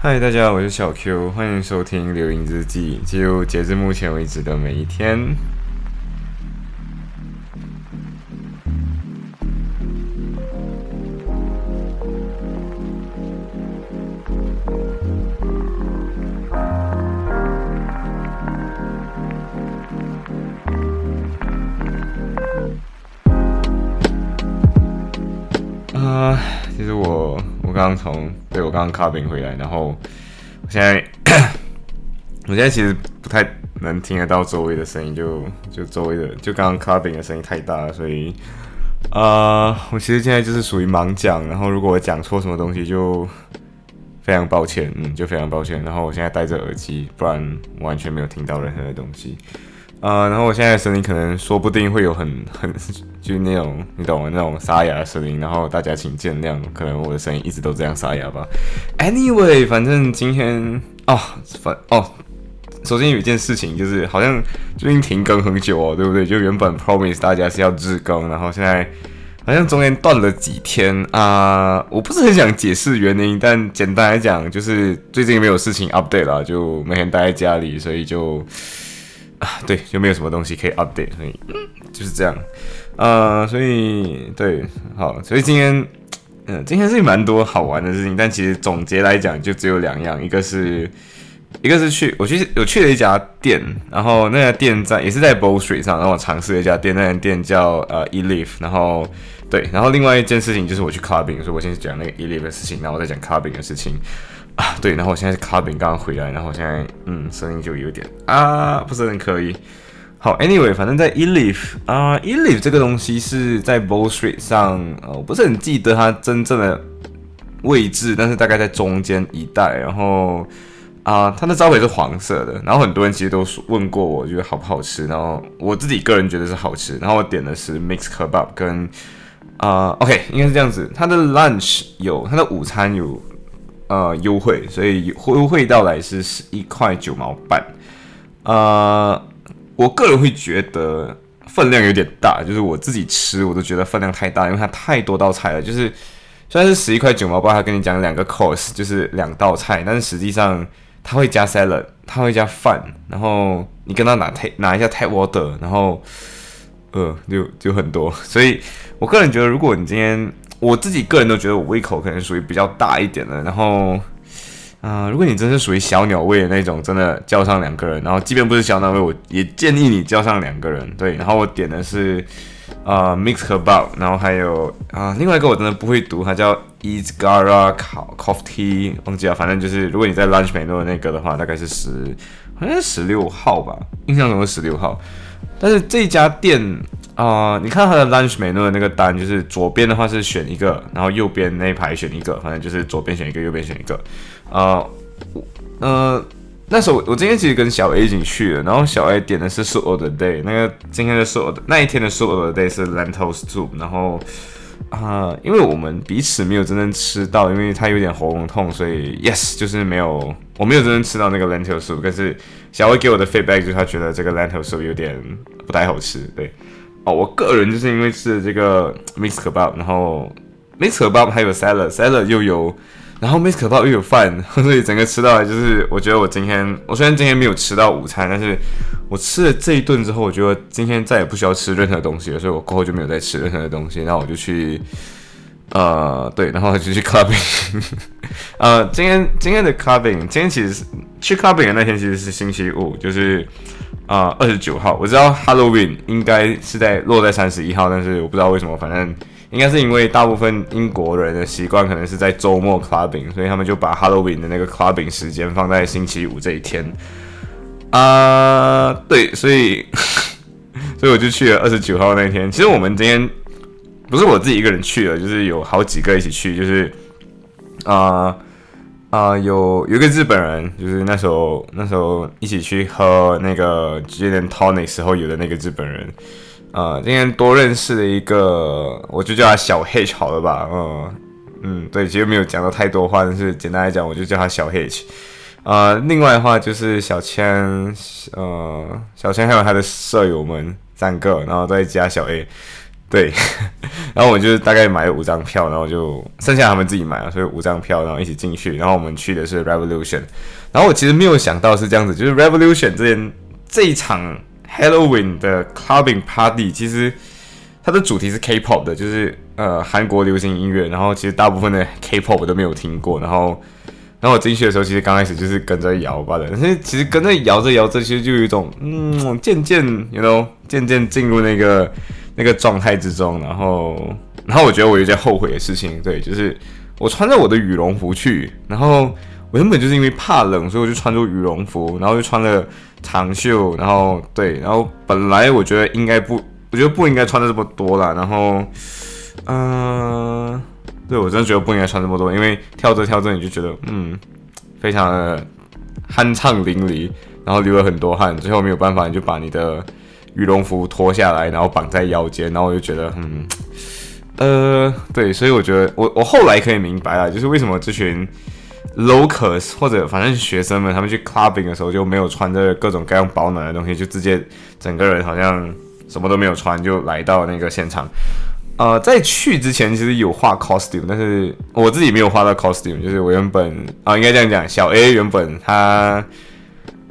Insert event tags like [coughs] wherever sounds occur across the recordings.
嗨，大家好，我是小 Q，欢迎收听《流萤日记》，记录截至目前为止的每一天。刚从对我刚刚卡饼回来，然后我现在 [coughs] 我现在其实不太能听得到周围的声音，就就周围的就刚刚卡饼的声音太大了，所以啊、我其实现在就是属于盲讲，然后如果我讲错什么东西就非常抱歉，嗯，就非常抱歉。然后我现在戴着耳机，不然完全没有听到任何的东西。呃，然后我现在声音可能说不定会有很 [laughs] 很就是那种你懂吗？那种沙哑的声音，然后大家请见谅，可能我的声音一直都这样沙哑吧。Anyway，反正今天哦，反哦，首先有一件事情就是好像最近停更很久哦，对不对？就原本 promise 大家是要日更，然后现在好像中间断了几天啊、我不是很想解释原因，但简单来讲就是最近没有事情 update 啦，就每天待在家里，所以就。啊，对，就没有什么东西可以 update，所以、就是这样，呃，所以对，好，所以今天，嗯、今天是蛮多好玩的事情，但其实总结来讲就只有两样，一个是，一个是去我去我去了一家店，然后那家店在也是在 Bow Street 上，然后我尝试了一家店，那家店叫呃 Eleaf，然后对，然后另外一件事情就是我去 clubbing，所以我先讲那个 Eleaf 的事情，然后我再讲 clubbing 的事情。啊，对，然后我现在是卡饼刚刚回来，然后我现在嗯声音就有点啊不是很可以。好，anyway，反正在 elef 啊、elef 这个东西是在 Bow Street 上，呃，我不是很记得它真正的位置，但是大概在中间一带。然后啊、它的招牌是黄色的，然后很多人其实都说问过我，觉得好不好吃。然后我自己个人觉得是好吃。然后我点的是 mix kebab 跟啊、OK，应该是这样子。它的 lunch 有，它的午餐有呃优惠，所以优惠到来是十一块九毛半。呃，我个人会觉得分量有点大，就是我自己吃我都觉得分量太大，因为它太多道菜了。就是虽然是十一块九毛八，他跟你讲两个 course 就是两道菜，但是实际上他会加 salad，他会加饭，然后你跟他拿 t 拿一下 tap water，然后呃就就很多，所以我个人觉得，如果你今天我自己个人都觉得我胃口可能属于比较大一点的，然后。啊、如果你真是属于小鸟胃的那种，真的叫上两个人，然后即便不是小鸟胃，我也建议你叫上两个人。对，然后我点的是呃 mix kebab，然后还有啊、另外一个我真的不会读，它叫 Izgara Coffee，忘记了，反正就是如果你在 lunch menu 那个的话，大概是十好像是十六号吧，印象中是十六号。但是这家店啊、你看它的 lunch menu 的那个单，就是左边的话是选一个，然后右边那一排选一个，反正就是左边选一个，右边选一个。呃，我呃，那时候我我今天其实跟小 A 一起去了，然后小 A 点的是 soup of the day，那个今天的 soup of 那一天的 soup of the day 是 lentil soup，然后啊、因为我们彼此没有真正吃到，因为他有点喉咙痛，所以 yes 就是没有，我没有真正吃到那个 lentil soup，但是小 A 给我的 feedback 就是他觉得这个 lentil soup 有点不太好吃，对。我个人就是因为吃了这个 mix kebab，然后 mix kebab 还有 salad，salad 又有，然后 mix kebab 又有饭，[laughs] 所以整个吃到来就是，我觉得我今天我虽然今天没有吃到午餐，但是我吃了这一顿之后，我觉得今天再也不需要吃任何东西了，所以我过后就没有再吃任何的东西，然后我就去。呃，对，然后就去 clubbing，[laughs] 呃，今天今天的 clubbing，今天其实是去 clubbing 的那天其实是星期五，就是啊二十九号。我知道 Halloween 应该是在落在三十一号，但是我不知道为什么，反正应该是因为大部分英国人的习惯可能是在周末 clubbing，所以他们就把 Halloween 的那个 clubbing 时间放在星期五这一天。啊、对，所以 [laughs] 所以我就去了二十九号那天。其实我们今天不是我自己一个人去了，就是有好几个一起去，就是啊啊、有有一个日本人，就是那时候那时候一起去喝那个 gin and tonic 时候有的那个日本人。呃，今天多认识了一个，我就叫他小 H 好了吧，嗯嗯，对，其实没有讲到太多话，但是简单来讲，我就叫他小 H。呃，另外的话就是小千，呃，小千还有他的舍友们三个，然后再加小 A。对，然后我就大概买了五张票，然后就剩下他们自己买了，所以五张票，然后一起进去，然后我们去的是 Revolution，然后我其实没有想到是这样子，就是 Revolution 这边这一场 Halloween 的 clubbing party，其实它的主题是 K-pop 的，就是呃韩国流行音乐，然后其实大部分的 K-pop 我都没有听过，然后。然后我进去的时候，其实刚开始就是跟着摇吧的，但是其实跟着摇着摇着，其实就有一种嗯，渐渐，you know，渐渐进入那个那个状态之中。然后，然后我觉得我有件后悔的事情，对，就是我穿着我的羽绒服去，然后我原本就是因为怕冷，所以我就穿着羽绒服，然后就穿了长袖，然后对，然后本来我觉得应该不，我觉得不应该穿的这么多了，然后，嗯。对，我真的觉得不应该穿这么多，因为跳着跳着你就觉得，嗯，非常的酣畅淋漓，然后流了很多汗，最后没有办法，你就把你的羽绒服脱下来，然后绑在腰间，然后我就觉得，嗯，呃，对，所以我觉得我我后来可以明白了，就是为什么这群 locals 或者反正学生们他们去 clubbing 的时候就没有穿着各种各样保暖的东西，就直接整个人好像什么都没有穿就来到那个现场。呃，在去之前其实有画 costume，但是我自己没有画到 costume。就是我原本啊，应该这样讲，小 A 原本他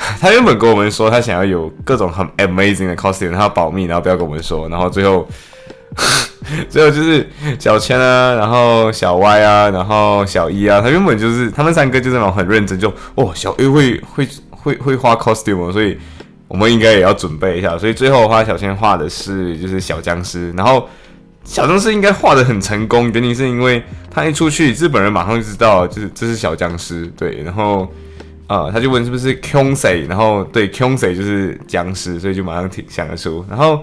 [laughs] 他原本跟我们说他想要有各种很 amazing 的 costume，他要保密，然后不要跟我们说。然后最后 [laughs] 最后就是小千啊，然后小 Y 啊，然后小一啊，他原本就是他们三个就是那种很认真，就哦，小 A 会会会会画 costume，所以我们应该也要准备一下。所以最后的话，小千画的是就是小僵尸，然后。小僵尸应该画的很成功，原因是因为他一出去，日本人马上就知道，就是这是小僵尸，对，然后，呃，他就问是不是 Kungsei，然后对 Kungsei 就是僵尸，所以就马上听想得出。然后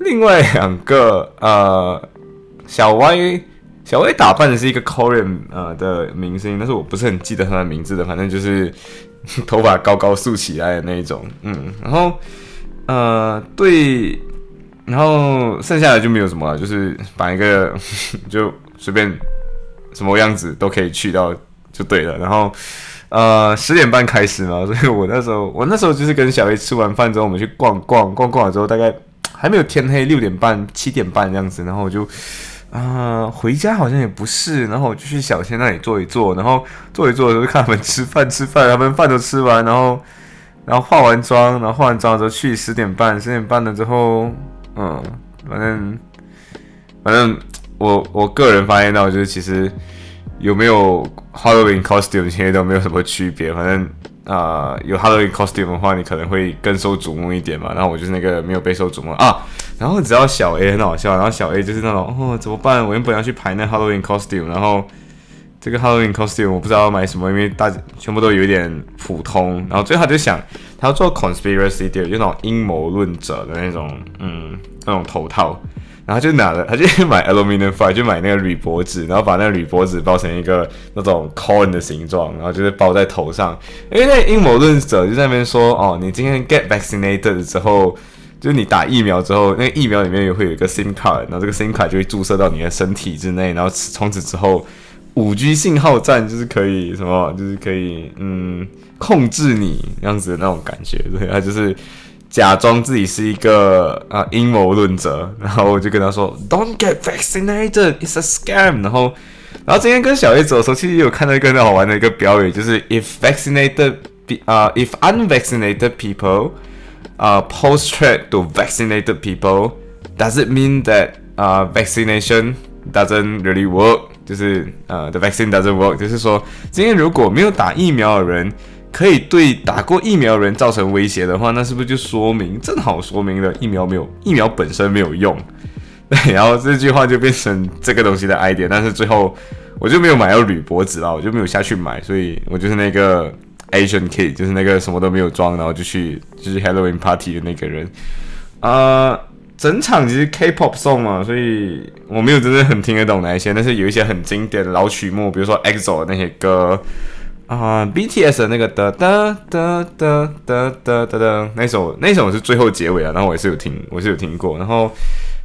另外两个，呃，小 Y，小 Y 打扮的是一个 Korean 呃的明星，但是我不是很记得他的名字的，反正就是 [laughs] 头发高高竖起来的那一种，嗯，然后，呃，对。然后剩下的就没有什么了，就是把一个 [laughs] 就随便什么样子都可以去到就对了。然后呃十点半开始嘛，[laughs] 所以我那时候我那时候就是跟小 A 吃完饭之后，我们去逛逛逛逛了之后，大概还没有天黑，六点半七点半这样子。然后我就啊回家好像也不是，然后我就去小千那里坐一坐，然后坐一坐的时候看他们吃饭吃饭，他们饭都吃完，然后然后化完妆，然后化完妆之后去十点半十点半了之后。嗯，反正反正我我个人发现到，就是其实有没有 Halloween costume 其实都没有什么区别。反正啊，有 Halloween costume 的话，你可能会更受瞩目一点嘛。然后我就是那个没有被受瞩目啊。然后只要小 A 很好笑，然后小 A 就是那种哦怎么办？我原本要去排那 Halloween costume，然后这个 Halloween costume 我不知道要买什么，因为大全部都有点普通。然后最后他就想。他要做 conspiracy theory，就那种阴谋论者的那种，嗯，那种头套，然后就拿了，他就买 aluminum foil，就买那个铝箔纸，然后把那个铝箔纸包成一个那种 coin 的形状，然后就是包在头上。因为那阴谋论者就在那边说，哦，你今天 get vaccinated 之后，就是你打疫苗之后，那个疫苗里面也会有一个 SIM card，然后这个 SIM card 就会注射到你的身体之内，然后从此之后。五 G 信号站就是可以什么，就是可以嗯控制你样子的那种感觉，对，他就是假装自己是一个啊阴谋论者，然后我就跟他说，Don't get vaccinated, it's a scam。然后，然后今天跟小叶走的时候，其实有看到一个很好玩的一个标语，就是 If vaccinated 啊，If unvaccinated people 啊 post threat to vaccinated people, does it mean that 啊 vaccination doesn't really work？就是呃，the vaccine doesn't work，就是说，今天如果没有打疫苗的人可以对打过疫苗的人造成威胁的话，那是不是就说明正好说明了疫苗没有疫苗本身没有用？对，[laughs] 然后这句话就变成这个东西的 idea，但是最后我就没有买到铝箔纸了，我就没有下去买，所以我就是那个 Asian kid，就是那个什么都没有装，然后就去就是 Halloween party 的那个人啊。整场其实 K-pop song 嘛，所以我没有真的很听得懂哪一些，但是有一些很经典的老曲目，比如说 EXO 那些歌啊，BTS 的那个哒哒哒哒哒哒哒哒，那首那首是最后结尾啊，然后我也是有听，我是有听过，然后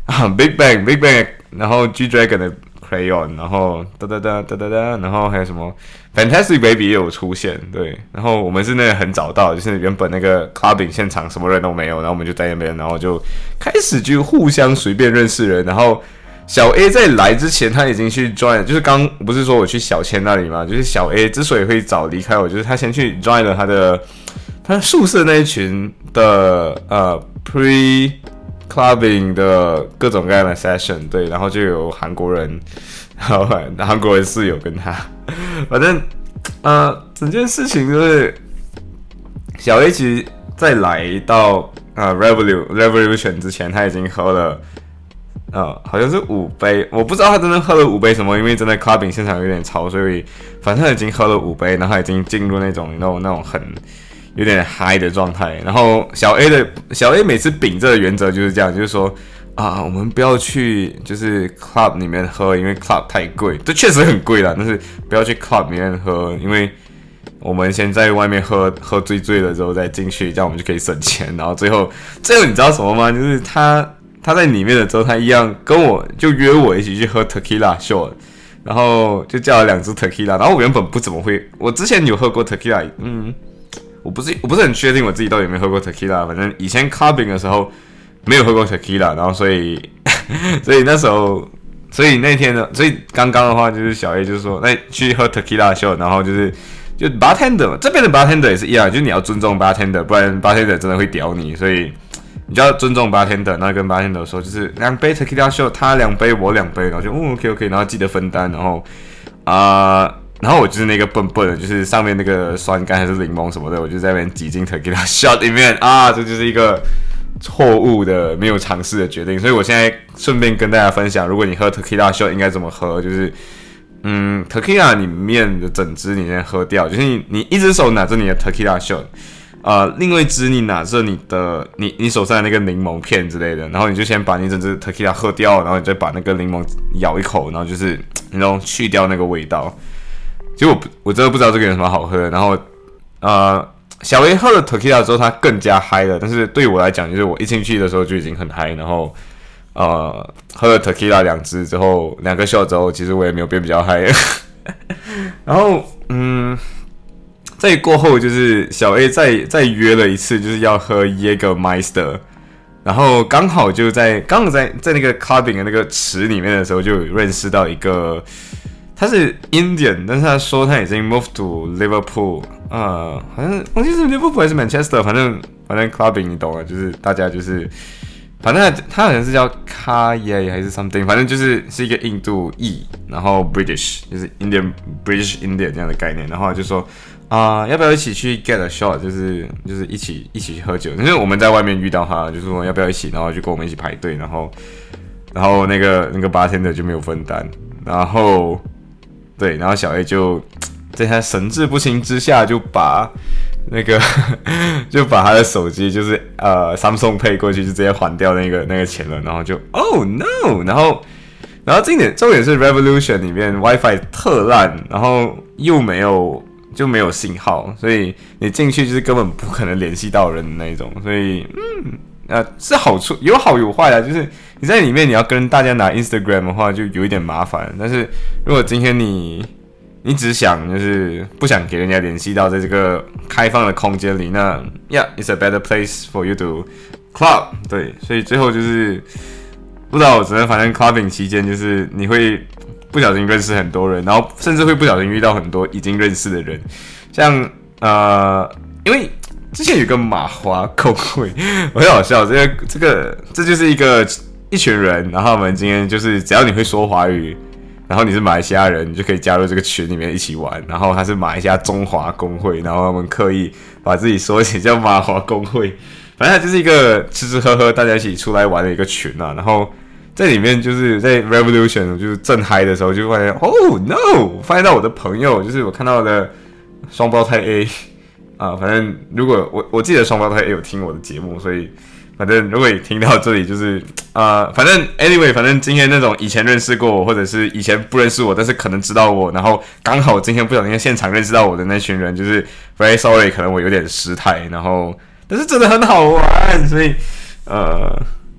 啊 Big Bang Big Bang，然后 G Dragon 的 Crayon，然后哒哒哒哒哒哒，然后还有什么 Fantastic Baby 也有出现，对，然后我们是那个很早到，就是原本那个 clubbing 现场什么人都没有，然后我们就在那边，然后就开始就互相随便认识人，然后小 A 在来之前他已经去 join，就是刚不是说我去小千那里嘛，就是小 A 之所以会早离开我，就是他先去 join 了他的他宿舍那一群的呃 pre。clubbing 的各种各样的 session，对，然后就有韩国人，然后韩国人室友跟他，[laughs] 反正呃，整件事情就是小 A 其实在来到呃 revolution revolution 之前，他已经喝了呃好像是五杯，我不知道他真的喝了五杯什么，因为真的 clubbing 现场有点吵，所以反正已经喝了五杯，然后已经进入那种那种那种很。有点嗨的状态，然后小 A 的小 A 每次秉着的原则就是这样，就是说啊，我们不要去就是 club 里面喝，因为 club 太贵，这确实很贵了，但是不要去 club 里面喝，因为我们先在外面喝喝醉醉了之后再进去，这样我们就可以省钱。然后最后最后你知道什么吗？就是他他在里面的时候，他一样跟我就约我一起去喝 tequila shot，然后就叫了两只 tequila，然后我原本不怎么会，我之前有喝过 tequila，嗯。我不是我不是很确定我自己到底有没有喝过 tequila，反正以前 clubbing 的时候没有喝过 tequila，然后所以 [laughs] 所以那时候所以那天呢，所以刚刚的话就是小 A 就是说，那去喝 tequila 秀，然后就是就 bartender 这边的 bartender 也是一样，就是你要尊重 bartender，不然 bartender 真的会屌你，所以你就要尊重 bartender，那跟八天的说就是两杯 tequila 秀，他两杯我两杯，然后就哦 OK OK，然后记得分担，然后啊。然后我就是那个笨笨的，就是上面那个酸柑还是柠檬什么的，我就在那边挤进 tequila [laughs] shot 里面啊，这就是一个错误的、没有尝试的决定。所以我现在顺便跟大家分享，如果你喝 tequila shot 应该怎么喝，就是嗯，tequila 里面的整支你先喝掉，就是你你一只手拿着你的 tequila shot，呃，另外一只你拿着你的你你手上的那个柠檬片之类的，然后你就先把你整支 tequila 喝掉，然后你再把那个柠檬咬一口，然后就是那种去掉那个味道。其实我，我真的不知道这个有什么好喝的。然后，呃，小 A 喝了 Tequila 之后，他更加嗨了。但是对我来讲，就是我一进去的时候就已经很嗨。然后，呃，喝了 Tequila 两支之后，两个 shot 之后，其实我也没有变比较嗨。[laughs] 然后，嗯，再过后就是小 A 再再约了一次，就是要喝 Jägermeister。然后刚好就在刚好在在那个 clubbing 的那个池里面的时候，就认识到一个。他是 Indian，但是他说他已经 moved to Liverpool，呃，好像忘记是 Liverpool 还是 Manchester，反正反正 clubbing 你懂了，就是大家就是，反正他好像是叫 Kay 还是 something，反正就是是一个印度裔，然后 British，就是 Indian British Indian 这样的概念，然后就说啊，要不要一起去 get a shot，就是就是一起一起去喝酒，因为我们在外面遇到他，就是说要不要一起，然后就跟我们一起排队，然后然后那个那个八天的就没有分担，然后。对，然后小 A 就在他神志不清之下，就把那个 [laughs] 就把他的手机，就是呃，Samsung 配过去，就直接还掉那个那个钱了。然后就 Oh no！然后然后重点重点是 Revolution 里面 WiFi 特烂，然后又没有就没有信号，所以你进去就是根本不可能联系到人的那种。所以嗯。呃，是好处有好有坏啊，就是你在里面你要跟大家拿 Instagram 的话，就有一点麻烦。但是如果今天你你只想就是不想给人家联系到，在这个开放的空间里，那 Yeah，it's a better place for you to club。对，所以最后就是不知道，只能反正 clubbing 期间就是你会不小心认识很多人，然后甚至会不小心遇到很多已经认识的人，像呃，因为。之前有个马华公会，我很好笑。这个这个这就是一个一群人，然后我们今天就是只要你会说华语，然后你是马来西亚人，你就可以加入这个群里面一起玩。然后他是马来西亚中华工会，然后他们刻意把自己缩写叫马华工会。反正就是一个吃吃喝喝大家一起出来玩的一个群啊。然后在里面就是在 Revolution 就是正嗨的时候，就发现哦 no，发现到我的朋友就是我看到的双胞胎 A。[laughs] 啊，反正如果我我记得双胞胎 A 有听我的节目，所以反正如果你听到这里，就是啊，反正 anyway，反正今天那种以前认识过我，或者是以前不认识我，但是可能知道我，然后刚好今天不小心现场认识到我的那群人，就是 very sorry，可能我有点失态，然后但是真的很好玩，所以呃，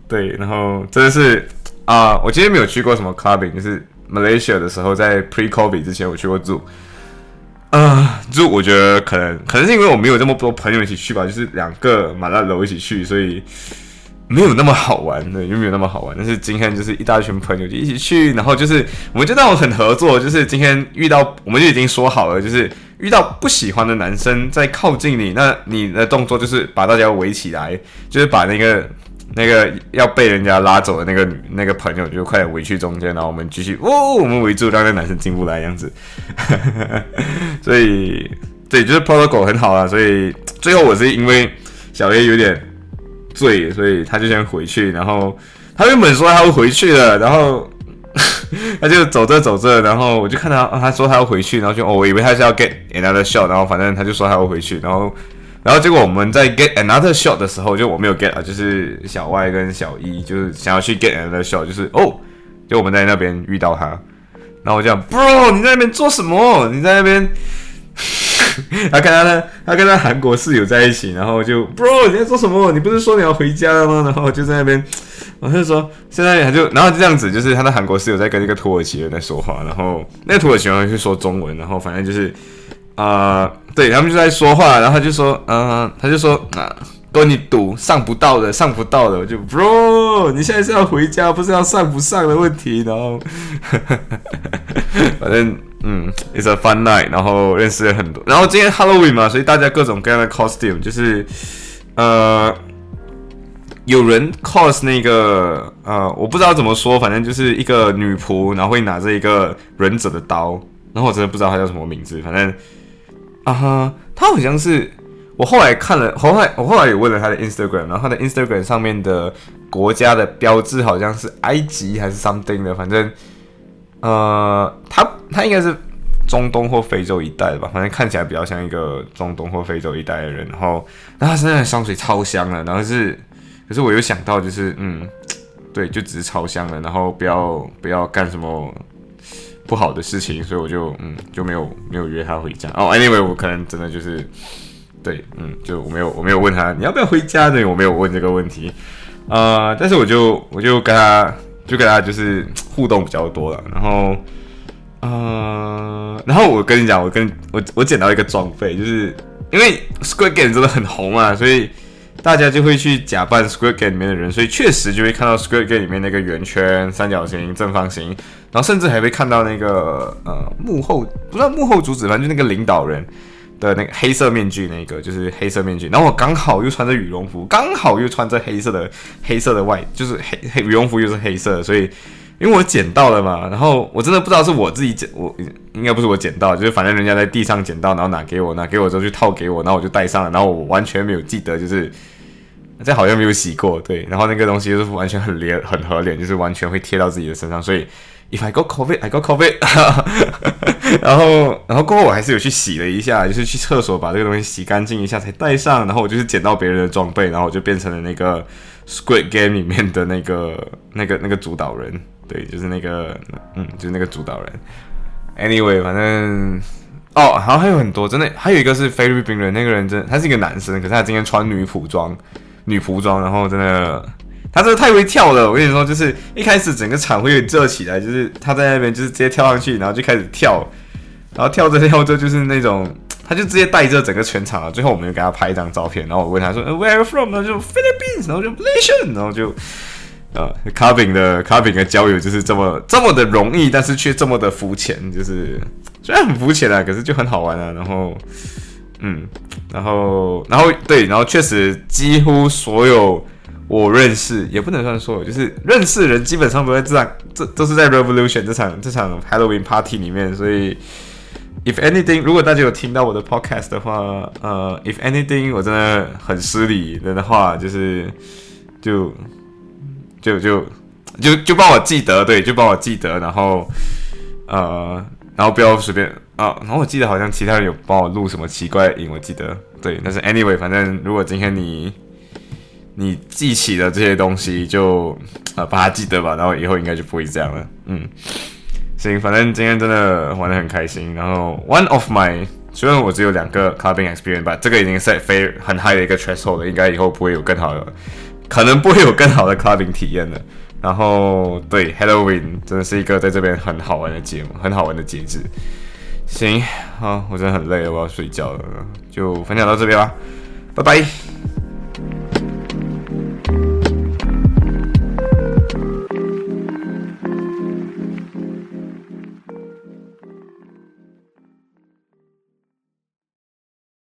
对，然后真的是啊，我今天没有去过什么 clubbing，就是 Malaysia 的时候，在 Pre COVID 之前，我去过 Zoo。啊，Zoo 我觉得可能可能是因为我没有这么多朋友一起去吧，就是两个马拉楼一起去，所以没有那么好玩，对，就没有那么好玩。但是今天就是一大群朋友就一起去，然后就是我们就那种很合作，就是今天遇到我们就已经说好了，就是遇到不喜欢的男生在靠近你，那你的动作就是把大家围起来，就是把那个。那个要被人家拉走的那个女那个朋友就快点围去中间，然后我们继续哦，我们围住，让那男生进不来样子。[laughs] 所以对，就是 protocol 很好啊。所以最后我是因为小 A 有点醉，所以他就先回去。然后他原本说他会回去的，然后 [laughs] 他就走着走着，然后我就看到他说他要回去，然后就哦，我以为他是要 get another shot，然后反正他就说他要回去，然后。然后结果我们在 get another shot 的时候，就我没有 get 啊，就是小 Y 跟小一就是想要去 get another shot，就是哦，就我们在那边遇到他，然后我讲 bro 你在那边做什么？你在那边，[laughs] 他跟他的他跟他韩国室友在一起，然后就 bro 你在做什么？你不是说你要回家了吗？然后就在那边，我就说现在他就然后就这样子，就是他的韩国室友在跟一个土耳其人在说话，然后那个土耳其人会说中文，然后反正就是啊。[laughs] 对他们就在说话，然后他就说，嗯，他就说啊，跟你赌上不到的，上不到的，我就 bro，你现在是要回家，不是要上不上的问题，然后，[laughs] 反正嗯，it's a fun night，然后认识了很多，然后今天 Halloween 嘛，所以大家各种各样的 costume，就是呃，有人 cos 那个呃，我不知道怎么说，反正就是一个女仆，然后会拿着一个忍者的刀，然后我真的不知道她叫什么名字，反正。啊哈，他好像是我后来看了，后来我后来也问了他的 Instagram，然后他的 Instagram 上面的国家的标志好像是埃及还是 something 的，反正呃，他他应该是中东或非洲一带的吧，反正看起来比较像一个中东或非洲一带的人，然后然后他身上的香水超香的，然后是，可是我有想到就是嗯，对，就只是超香的，然后不要不要干什么。不好的事情，所以我就嗯就没有没有约他回家哦。Anyway，我可能真的就是对嗯，就我没有我没有问他你要不要回家呢？我没有问这个问题啊。但是我就我就跟他就跟他就是互动比较多了。然后呃，然后我跟你讲，我跟我我捡到一个装备，就是因为 Squid Game 真的很红嘛，所以大家就会去假扮 Squid Game 里面的人，所以确实就会看到 Squid Game 里面那个圆圈、三角形、正方形。然后甚至还会看到那个呃幕后不知道幕后主旨，反正就那个领导人的那个黑色面具，那个就是黑色面具。然后我刚好又穿着羽绒服，刚好又穿着黑色的黑色的外，就是黑 [laughs] 黑羽绒服又是黑色，所以因为我捡到了嘛。然后我真的不知道是我自己捡，我应该不是我捡到，就是反正人家在地上捡到，然后拿给我，拿给我之后就套给我，然后我就戴上了，然后我完全没有记得，就是这好像没有洗过，对。然后那个东西就是完全很脸很合脸，就是完全会贴到自己的身上，所以。If I got COVID, I got COVID。[laughs] 然后，然后过后我还是有去洗了一下，就是去厕所把这个东西洗干净一下才戴上。然后我就是捡到别人的装备，然后我就变成了那个 Squid Game 里面的那个、[laughs] 那个、那个主导人。对，就是那个，嗯，就是那个主导人。Anyway，反正哦，好像还有很多，真的还有一个是菲律宾人，那个人真他是一个男生，可是他今天穿女仆装，女仆装，然后真的。他这个太会跳了，我跟你说，就是一开始整个场会有热起来，就是他在那边就是直接跳上去，然后就开始跳，然后跳着跳着就是那种，他就直接带着整个全场了。最后我们就给他拍一张照片，然后我问他说，Where are you from？然后就 Philippines，然后就 Malaysia，然后就呃，卡饼的卡饼的交友就是这么这么的容易，但是却这么的肤浅，就是虽然很肤浅啊，可是就很好玩啊。然后嗯，然后然后对，然后确实几乎所有。我认识也不能算说，就是认识人基本上都在这场，这都是在 Revolution 这场这场 Halloween party 里面。所以，if anything，如果大家有听到我的 podcast 的话，呃，if anything，我真的很失礼的话，就是就就就就就帮我记得，对，就帮我记得，然后呃，然后不要随便啊。然后我记得好像其他人有帮我录什么奇怪的音，我记得对。但是 anyway，反正如果今天你。你记起的这些东西，就呃把它记得吧，然后以后应该就不会这样了。嗯，行，反正今天真的玩的很开心。然后 one of my，虽然我只有两个 clubbing experience，吧，这个已经是非很 high 的一个 threshold 了，应该以后不会有更好的，可能不会有更好的 clubbing 体验了。然后对 Halloween 真的是一个在这边很好玩的节目，很好玩的节日。行，好，我真的很累了，我要睡觉了，就分享到这边吧，拜拜。